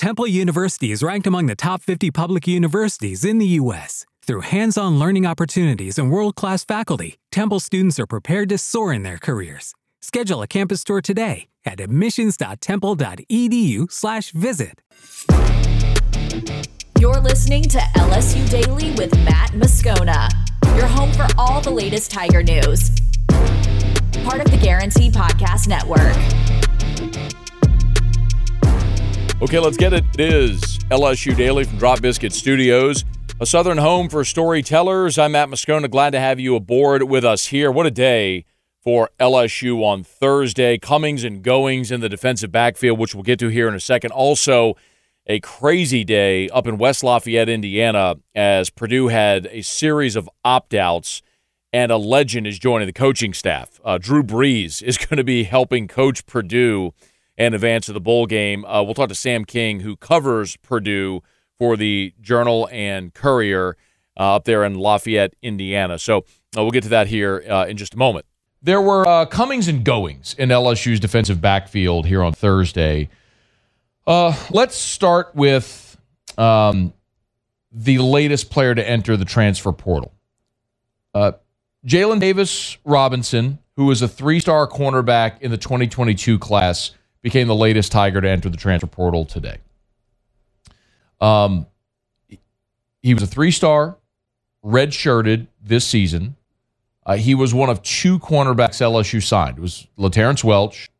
Temple University is ranked among the top 50 public universities in the U.S. Through hands on learning opportunities and world class faculty, Temple students are prepared to soar in their careers. Schedule a campus tour today at admissions.temple.edu/slash visit. You're listening to LSU Daily with Matt Moscona, your home for all the latest Tiger news. Part of the Guarantee Podcast Network. Okay, let's get it. It is LSU Daily from Drop Biscuit Studios, a southern home for storytellers. I'm Matt Moscona. Glad to have you aboard with us here. What a day for LSU on Thursday. Comings and goings in the defensive backfield, which we'll get to here in a second. Also, a crazy day up in West Lafayette, Indiana, as Purdue had a series of opt outs and a legend is joining the coaching staff. Uh, Drew Brees is going to be helping coach Purdue and advance of the bowl game. Uh, we'll talk to Sam King, who covers Purdue for the Journal and Courier uh, up there in Lafayette, Indiana. So uh, we'll get to that here uh, in just a moment. There were uh, comings and goings in LSU's defensive backfield here on Thursday. Uh, let's start with um, the latest player to enter the transfer portal. Jalen Davis Robinson, who was a three star cornerback in the 2022 class, became the latest Tiger to enter the transfer portal today. Um, he was a three star, red shirted this season. Uh, he was one of two cornerbacks LSU signed. It was LaTerrence Welch,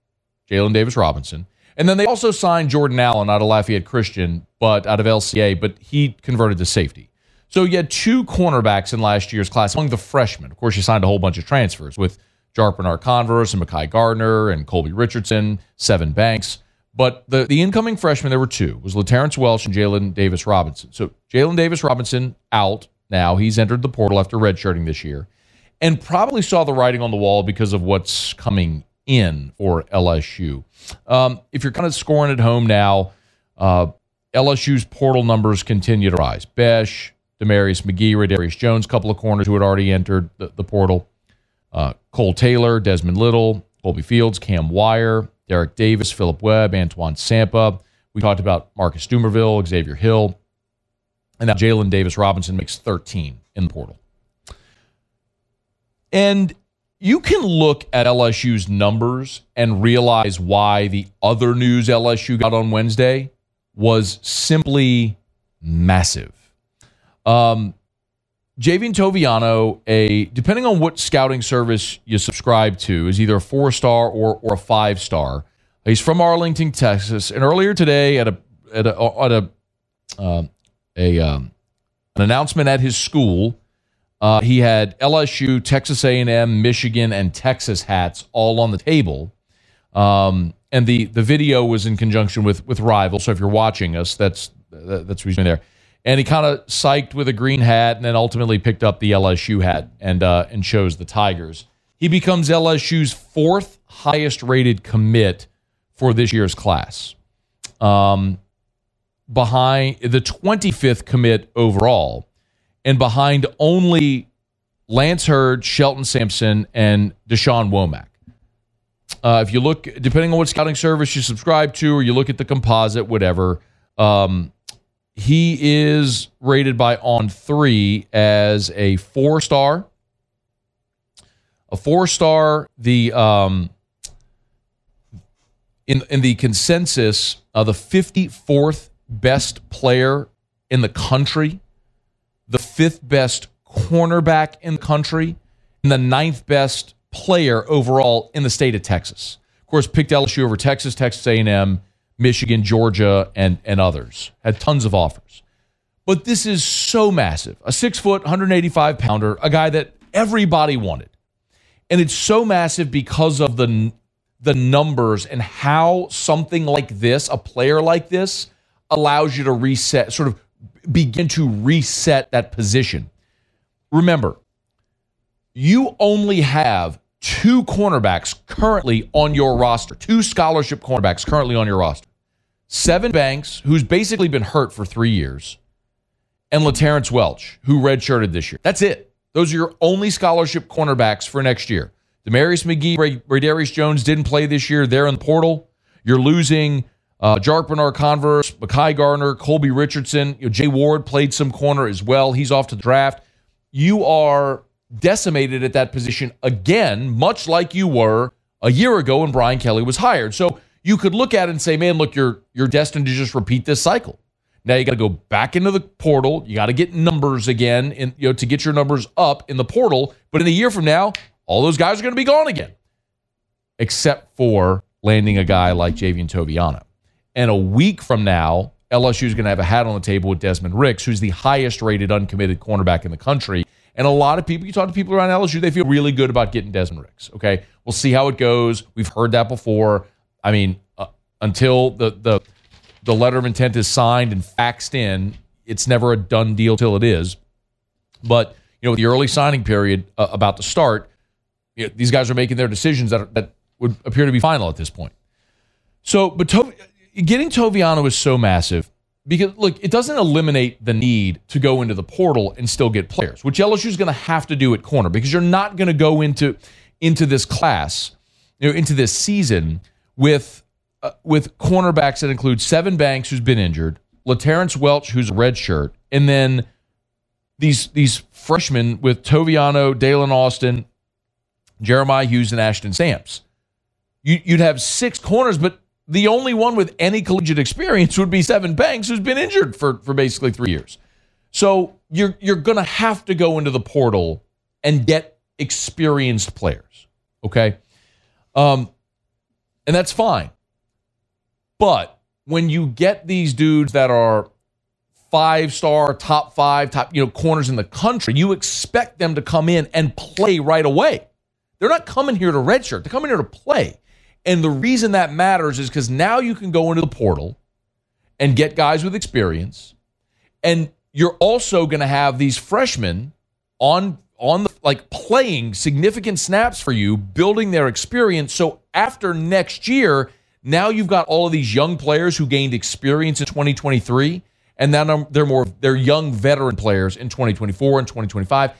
Jalen Davis Robinson. And then they also signed Jordan Allen out of Lafayette Christian, but out of LCA, but he converted to safety. So you had two cornerbacks in last year's class among the freshmen. Of course, you signed a whole bunch of transfers with Jark Bernard-Converse and Mekhi Garner and Colby Richardson, Sevyn Banks. But the, the incoming freshmen, there were two, was LaTerrence Welch and Jalen Davis Robinson. So Jalen Davis Robinson out now. He's entered the portal after redshirting this year and probably saw the writing on the wall because of what's coming in for LSU. Um, if you're kind of scoring at home now, uh, LSU's portal numbers continue to rise. Besh, Damarius McGhee, Darius Jones, couple of corners who had already entered the, the portal uh, Cole Taylor, Desmond Little, Colby Fields, Cam Wire, Derrick Davis, Philip Webb, Antoine Sampah. We talked about Marcus Dumervil, Xavier Hill, and now Jalen Davis Robinson makes 13 in the portal. And you can look at LSU's numbers and realize why the other news LSU got on Wednesday was simply massive. Um, Javien Toviano, a depending on what scouting service you subscribe to, is either a four star or or a five star. He's from Arlington, Texas, and earlier today at a at a at a uh, a um, an announcement at his school, uh, he had LSU, Texas A and M, Michigan, and Texas hats all on the table. Um, and the the video was in conjunction with with Rival. So if you're watching us, that's that's reason there and he kind of psyched with a green hat and then ultimately picked up the LSU hat and uh, and chose the Tigers. He becomes LSU's fourth highest rated commit for this year's class. Um, behind the 25th commit overall, and behind only Lance Heard, Shelton Sampson, and Deshaun Womack. Uh, if you look, depending on what scouting service you subscribe to, or you look at the composite, whatever, um, he is rated by On Three as a four star. A four star. The um, in in the consensus, uh, the fifty fourth best player in the country, the fifth best cornerback in the country, and the ninth best player overall in the state of Texas. Of course, picked LSU over Texas, Texas A&M, Michigan, Georgia, and, and others. Had tons of offers. But this is so massive. A six foot, 185 pounder, a guy that everybody wanted. And it's so massive because of the, the numbers and how something like this, a player like this, allows you to reset, sort of begin to reset that position. Remember, you only have two cornerbacks currently on your roster, two scholarship cornerbacks currently on your roster. Sevyn Banks, who's basically been hurt for three years, and LaTerrence Welch, who redshirted this year. That's it. Those are your only scholarship cornerbacks for next year. Damarius McGhee, Ray, Jones didn't play this year. They're in the portal. You're losing Uh, Jark Bernard Converse, Mekhi Garner, Colby Richardson, you know, Jay Ward played some corner as well. He's off to the draft. You are decimated at that position again, much like you were a year ago when Brian Kelly was hired. So you could look at it and say, man, look, you're you're destined to just repeat this cycle. Now you got to go back into the portal. You got to get numbers again, and you know to get your numbers up in the portal. But in a year from now, all those guys are going to be gone again, except for landing a guy like Javien Toviano. And a week from now, LSU is going to have a hat on the table with Desmond Ricks, who's the highest rated uncommitted cornerback in the country. And a lot of people, you talk to people around LSU, they feel really good about getting Desmond Ricks. Okay, we'll see how it goes. We've heard that before. I mean, uh, until the the the letter of intent is signed and faxed in, it's never a done deal till it is. But you know, with the early signing period uh, about to start, you know, these guys are making their decisions that are, that would appear to be final at this point. So, but to, getting Toviano is so massive because look, it doesn't eliminate the need to go into the portal and still get players, which LSU is going to have to do at corner because you're not going to go into into this class, you know, into this season with uh, with cornerbacks that include Sevyn Banks, who's been injured, LaTerrence Welch, who's a red shirt, and then these these freshmen with Toviano, Daylen Austin, Jeremiah Hughes, and Ashton Stamps. You, you'd have six corners, but the only one with any collegiate experience would be Sevyn Banks, who's been injured for, for basically three years. So you're you're gonna have to go into the portal and get experienced players. Okay. Um, and that's fine. But when you get these dudes that are five star, top five, top, you know, corners in the country, you expect them to come in and play right away. They're not coming here to redshirt, they're coming here to play. And the reason that matters is because now you can go into the portal and get guys with experience. And you're also going to have these freshmen on on the like playing significant snaps for you, building their experience. So after next year, now you've got all of these young players who gained experience in 2023, and now they're more they're young veteran players in 2024 and 2025.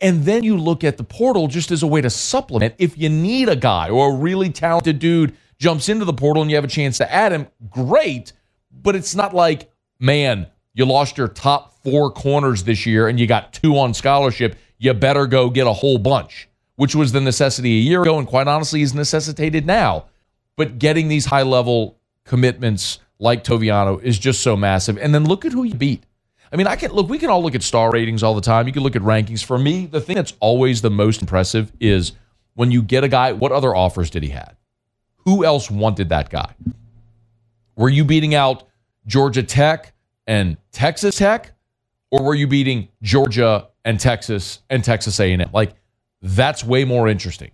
And then you look at the portal just as a way to supplement. If you need a guy or a really talented dude jumps into the portal and you have a chance to add him, great. But it's not like, man, you lost your top four corners this year and you got two on scholarship. You better go get a whole bunch, which was the necessity a year ago and quite honestly is necessitated now. But getting these high level commitments like Toviano is just so massive. And then look at who you beat. I mean, I can look, we can all look at star ratings all the time. You can look at rankings. For me, the thing that's always the most impressive is when you get a guy, what other offers did he have? Who else wanted that guy? Were you beating out Georgia Tech and Texas Tech? Or were you beating Georgia and Texas and Texas A&M? Like, that's way more interesting.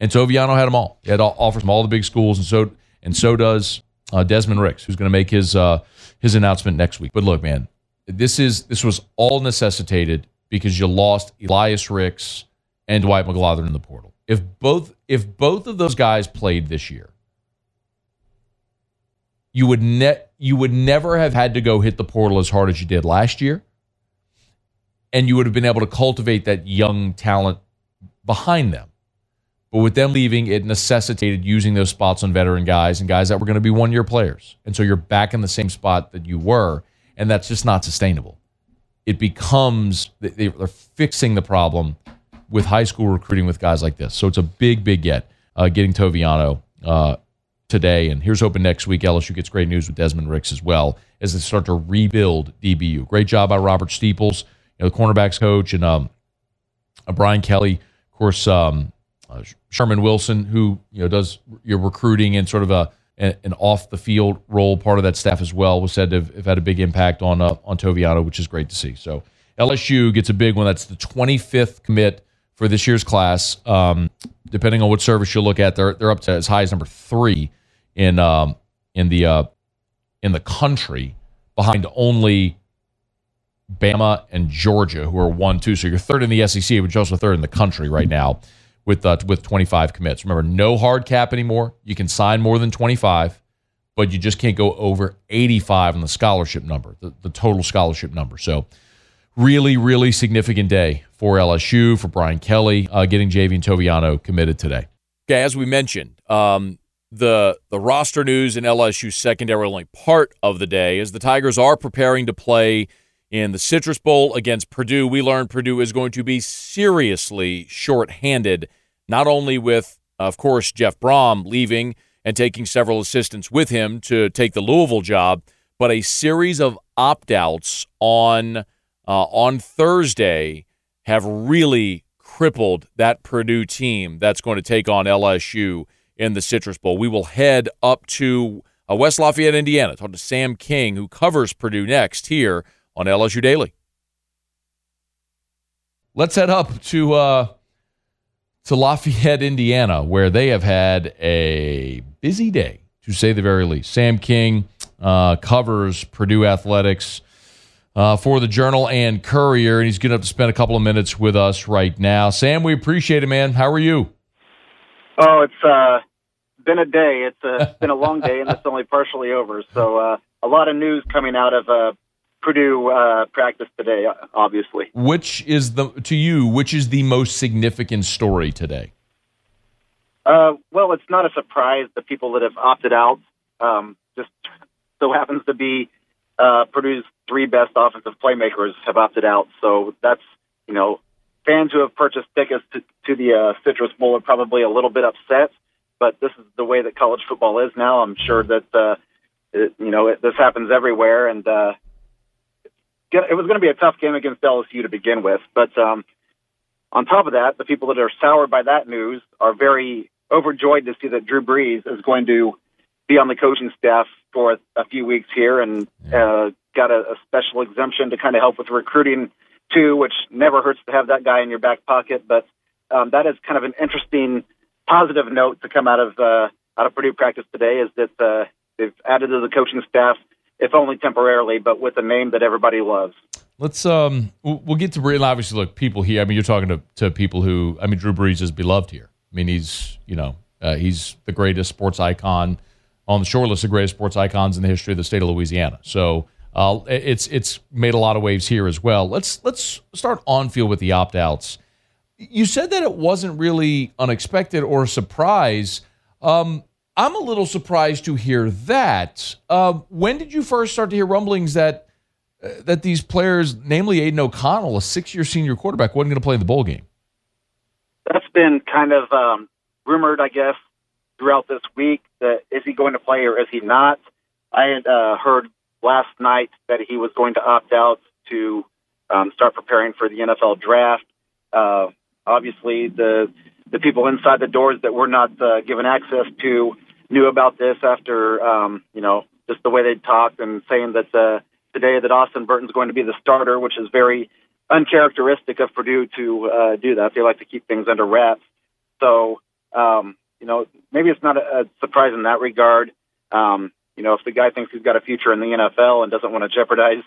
And Toviano had them all. He had offers from all the big schools, and so and so does uh, Desmond Ricks, who's going to make his uh, his announcement next week. But look, man, this is this was all necessitated because you lost Elias Ricks and Dwight McGlothern in the portal. If both if both of those guys played this year, you would net you would never have had to go hit the portal as hard as you did last year. And you would have been able to cultivate that young talent behind them. But with them leaving, it necessitated using those spots on veteran guys and guys that were going to be one year players. And so you're back in the same spot that you were and that's just not sustainable. It becomes they're fixing the problem with high school recruiting with guys like this. So it's a big, big get uh, getting Toviano uh, today. And here's hoping next week LSU gets great news with Desmond Ricks as well as they start to rebuild DBU. Great job by Robert Steeples, know, the cornerbacks coach, and um, uh, Brian Kelly, of course, um, uh, Sherman Wilson, who you know does your recruiting and sort of a an off the field role, part of that staff as well, was said to have, have had a big impact on uh, on Toviano, which is great to see. So LSU gets a big one. That's the 25th commit for this year's class. Um, depending on what service you look at, they're they're up to as high as number three in um, in the uh, in the country, behind only Bama and Georgia, who are one two. So you're third in the SEC, but you're also third in the country right now with uh, with 25 commits. Remember, no hard cap anymore. You can sign more than 25, but you just can't go over 85 on the scholarship number, the, the total scholarship number. So, really, really significant day for LSU for Brian Kelly uh, getting Javien Toviano committed today. Okay, as we mentioned, um, the the roster news in LSU secondary only part of the day as the Tigers are preparing to play in the Citrus Bowl against Purdue. We learned Purdue is going to be seriously short-handed, not only with of course Jeff Brohm leaving and taking several assistants with him to take the Louisville job, but a series of opt-outs on uh, on Thursday have really crippled that Purdue team that's going to take on LSU in the Citrus Bowl. We will head up to uh, West Lafayette, Indiana, talk to Sam King, who covers Purdue next here on LSU Daily. Let's head up to uh, to Lafayette, Indiana, where they have had a busy day, to say the very least. Sam King uh, covers Purdue athletics uh, for the Journal and Courier, and he's going to spend a couple of minutes with us right now. Sam, we appreciate it, man. How are you? Oh, it's uh, been a day. It's uh, been a long day, and it's only partially over. So uh, a lot of news coming out of uh, Purdue uh, practice today. Obviously, which is the to you, which is the most significant story today? Uh, well, it's not a surprise. The people that have opted out um, just so happens to be uh, Purdue's three best offensive playmakers have opted out. So that's you know fans who have purchased tickets to, to the uh, Citrus Bowl are probably a little bit upset, but this is the way that college football is now. I'm sure that uh, it, you know it, this happens everywhere, and uh, it was going to be a tough game against LSU to begin with. But um, on top of that, the people that are soured by that news are very overjoyed to see that Drew Brees is going to be on the coaching staff for a, few weeks here, and uh, got a, a special exemption to kind of help with recruiting too, which never hurts to have that guy in your back pocket. But um, that is kind of an interesting positive note to come out of uh, out of Purdue practice today is that uh, they've added to the coaching staff, if only temporarily, but with a name that everybody loves. Let's um, we'll get to Brees. Obviously, look, people here. I mean, you're talking to, to people who. I mean, Drew Brees is beloved here. I mean, he's you know uh, he's the greatest sports icon on the short list of greatest sports icons in the history of the state of Louisiana. So uh, it's it's made a lot of waves here as well. Let's let's start on field with the opt outs. You said that it wasn't really unexpected or a surprise. Um, I'm a little surprised to hear that. Uh, when did you first start to hear rumblings that uh, that these players, namely Aidan O'Connell, a six-year senior quarterback, wasn't going to play in the bowl game? That's been kind of um, rumored, I guess, throughout this week. That is he going to play or is he not? I had uh, heard last night that he was going to opt out to um, start preparing for the NFL draft. Uh, obviously, the the people inside the doors that were not uh, given access to knew about this after um, you know just the way they talked and saying that uh, today that Austin Burton's going to be the starter, which is very uncharacteristic of Purdue to uh, do that. They like to keep things under wraps. So um, you know maybe it's not a, a surprise in that regard. Um, you know, if the guy thinks he's got a future in the NFL and doesn't want to jeopardize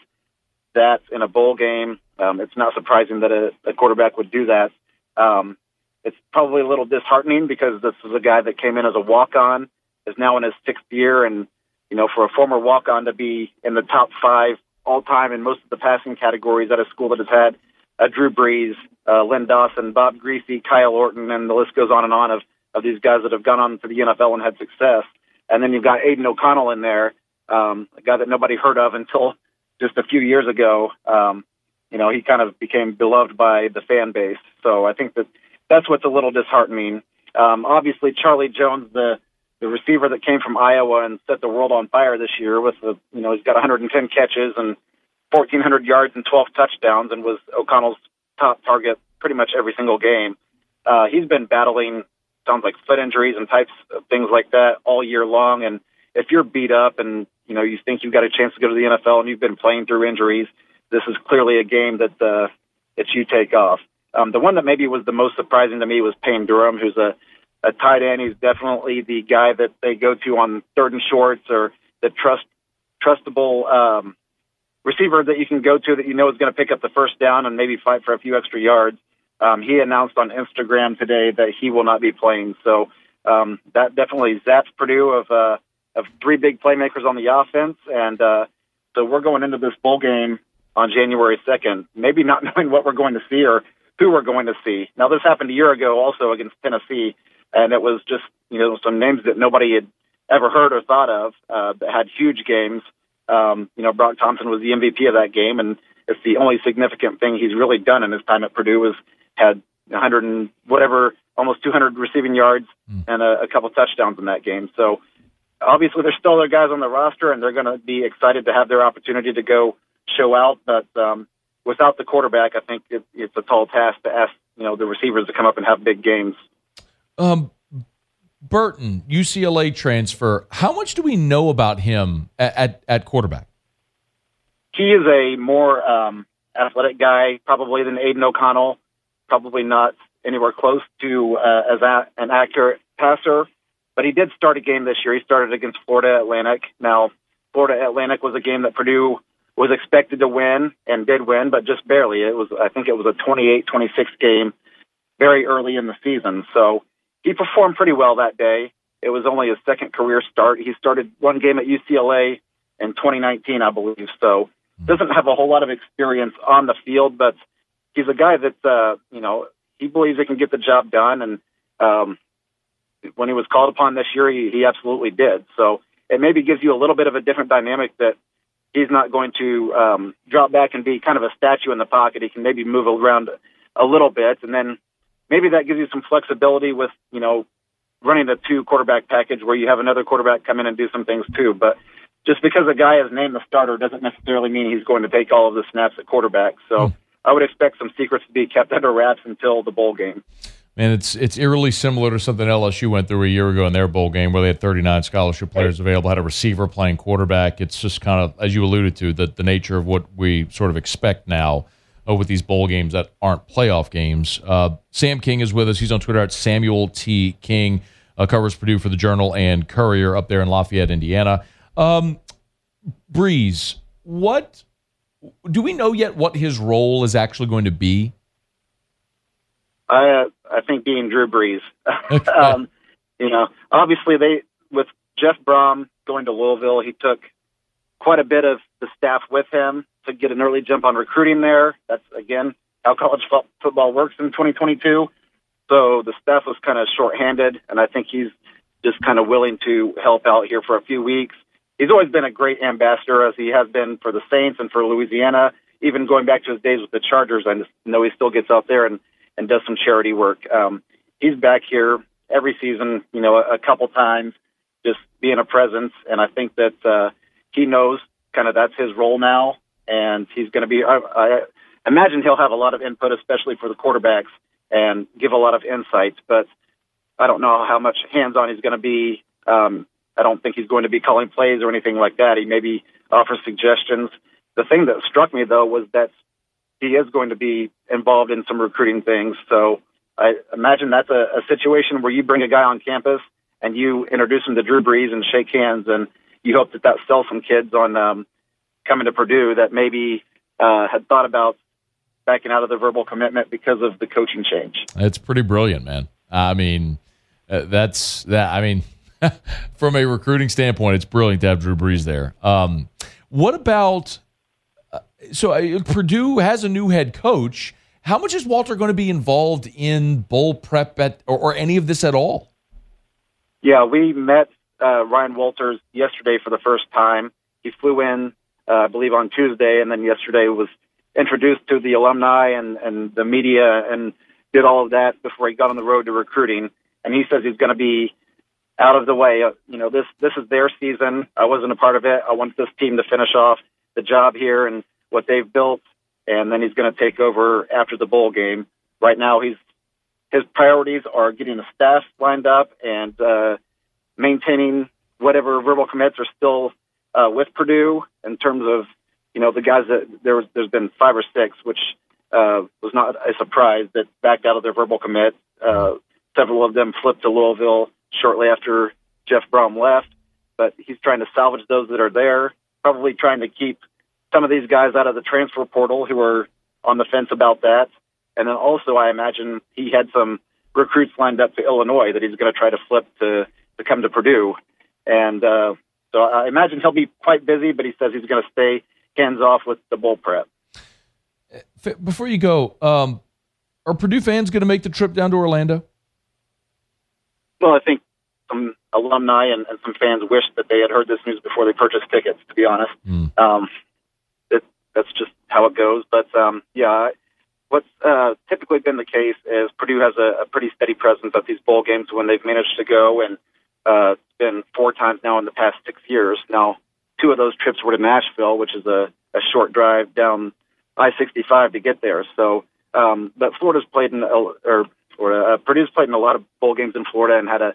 that in a bowl game, um, it's not surprising that a, a quarterback would do that. Um, it's probably a little disheartening because this is a guy that came in as a walk-on, is now in his sixth year, and you know, for a former walk-on to be in the top five all-time in most of the passing categories at a school that has had uh, Drew Brees, uh, Len Dawson, Bob Griese, Kyle Orton, and the list goes on and on of of these guys that have gone on to the NFL and had success. And then you've got Aidan O'Connell in there, um, a guy that nobody heard of until just a few years ago. Um, you know, he kind of became beloved by the fan base. So I think that that's what's a little disheartening. Um, obviously, Charlie Jones, the the receiver that came from Iowa and set the world on fire this year with the, you know, he's got 110 catches and 1,400 yards and 12 touchdowns and was O'Connell's top target pretty much every single game. Uh, he's been battling sounds like foot injuries and types of things like that all year long. And if you're beat up and you know you think you've got a chance to go to the NFL and you've been playing through injuries, this is clearly a game that uh, that you take off. Um, the one that maybe was the most surprising to me was Payne Durham, who's a a tight end. He's definitely the guy that they go to on third and shorts or the trust trustable um, receiver that you can go to that you know is going to pick up the first down and maybe fight for a few extra yards. Um, he announced on Instagram today that he will not be playing. So um, that definitely zaps Purdue of uh, of three big playmakers on the offense, and uh, so we're going into this bowl game on January second, maybe not knowing what we're going to see or who we're going to see. Now this happened a year ago, also against Tennessee, and it was just you know, some names that nobody had ever heard or thought of uh, that had huge games. Um, you know, Broc Thompson was the MVP of that game, and it's the only significant thing he's really done in his time at Purdue was had 100 and whatever, almost 200 receiving yards mm. and a, a couple touchdowns in that game. So obviously there's still other guys on the roster, and they're going to be excited to have their opportunity to go show out. But um, without the quarterback, I think it, it's a tall task to ask you know the receivers to come up and have big games. Um, Burton, UCLA transfer. How much do we know about him at, at, at quarterback? He is a more um, athletic guy, probably than Aidan O'Connell. Probably not anywhere close to uh, as a, an accurate passer, but he did start a game this year. He started against Florida Atlantic. Now, Florida Atlantic was a game that Purdue was expected to win and did win, but just barely. It was, I think, it was a 28-26 game very early in the season. So he performed pretty well that day. It was only his second career start. He started one game at UCLA in 2019, I believe. So doesn't have a whole lot of experience on the field, but he's a guy that uh, you know he believes he can get the job done. And um, when he was called upon this year, he, he absolutely did. So it maybe gives you a little bit of a different dynamic that he's not going to um, drop back and be kind of a statue in the pocket. He can maybe move around a little bit, and then maybe that gives you some flexibility with you know running a two quarterback package where you have another quarterback come in and do some things too. But just because a guy is named the starter doesn't necessarily mean he's going to take all of the snaps at quarterback. So mm. I would expect some secrets to be kept under wraps until the bowl game. And it's it's eerily similar to something LSU went through a year ago in their bowl game where they had 39 scholarship players available, had a receiver playing quarterback. It's just kind of, as you alluded to, the, the nature of what we sort of expect now uh, with these bowl games that aren't playoff games. Uh, Sam King is with us. He's on Twitter at Samuel T. King, uh, covers Purdue for the Journal and Courier up there in Lafayette, Indiana. Um, Brees, what do we know yet? What his role is actually going to be? I uh, I think being Drew Brees. um, you know, obviously they with Jeff Brohm going to Louisville, he took quite a bit of the staff with him to get an early jump on recruiting there. That's again how college football works in 2022. So the staff was kind of shorthanded, and I think he's just kind of willing to help out here for a few weeks. He's always been a great ambassador, as he has been for the Saints and for Louisiana. Even going back to his days with the Chargers, I know he still gets out there and and does some charity work. Um, he's back here every season, you know, a, a couple times, just being a presence, and I think that uh, he knows kind of that's his role now, and he's going to be. I, I imagine he'll have a lot of input, especially for the quarterbacks, and give a lot of insights. But I don't know how much hands-on he's going to be. Um, I don't think he's going to be calling plays or anything like that. He maybe offers suggestions. The thing that struck me though was that he is going to be involved in some recruiting things. So I imagine that's a, a situation where you bring a guy on campus and you introduce him to Drew Brees and shake hands, and you hope that that sells some kids on um, coming to Purdue that maybe uh, had thought about backing out of the verbal commitment because of the coaching change. It's pretty brilliant, man. I mean, uh, that's that. I mean, from a recruiting standpoint, it's brilliant to have Drew Brees there. Um, what about so uh, Purdue has a new head coach. How much is Walter going to be involved in bowl prep at, or, or any of this at all? Yeah, we met uh, Ryan Walters yesterday for the first time. He flew in, uh, I believe, on Tuesday, and then yesterday was introduced to the alumni and, and the media and did all of that before he got on the road to recruiting. And he says he's going to be out of the way. Uh, you know, this this is their season. I wasn't a part of it. I want this team to finish off the job here and what they've built, and then he's going to take over after the bowl game. Right now, he's his priorities are getting the staff lined up and uh, maintaining whatever verbal commits are still uh, with Purdue in terms of you know the guys that there was, there's been five or six, which uh, was not a surprise that backed out of their verbal commit. Uh, several of them flipped to Louisville shortly after Jeff Brohm left, but he's trying to salvage those that are there. Probably trying to keep some of these guys out of the transfer portal who are on the fence about that. And then also, I imagine he had some recruits lined up to Illinois that he's going to try to flip to to come to Purdue. And uh, so I imagine he'll be quite busy, but he says he's going to stay hands off with the bowl prep. Before you go, um, are Purdue fans going to make the trip down to Orlando? Well, I think some alumni and, and some fans wished that they had heard this news before they purchased tickets. To be honest, Mm. um, it, that's just how it goes. But um, yeah, what's uh, typically been the case is Purdue has a, a pretty steady presence at these bowl games when they've managed to go, and uh, been four times now in the past six years. Now, two of those trips were to Nashville, which is a, a short drive down I-65 to get there. So, um, but Florida's played in, or Florida, uh, Purdue's played in a lot of bowl games in Florida and had a,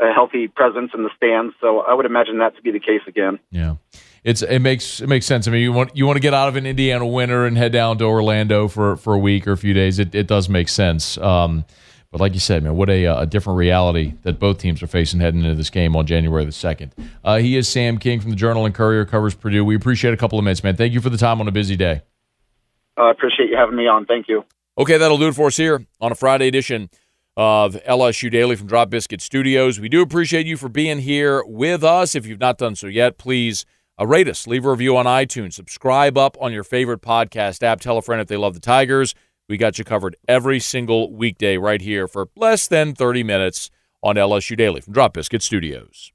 a healthy presence in the stands. So I would imagine that to be the case again. Yeah. It's it makes it makes sense. I mean, you want you want to get out of an Indiana winter and head down to Orlando for for a week or a few days. It it does make sense. Um, but like you said, man, what a, a different reality that both teams are facing heading into this game on January the second. Uh, he is Sam King from the Journal and Courier, covers Purdue. We appreciate a couple of minutes, man. Thank you for the time on a busy day. Uh, I appreciate you having me on. Thank you. Okay, that'll do it for us here on a Friday edition of LSU Daily from Drop Biscuit Studios. We do appreciate you for being here with us. If you've not done so yet, please uh, rate us, leave a review on iTunes, subscribe up on your favorite podcast app, tell a friend if they love the Tigers. We got you covered every single weekday right here for less than 30 minutes on LSU Daily from Drop Biscuit Studios.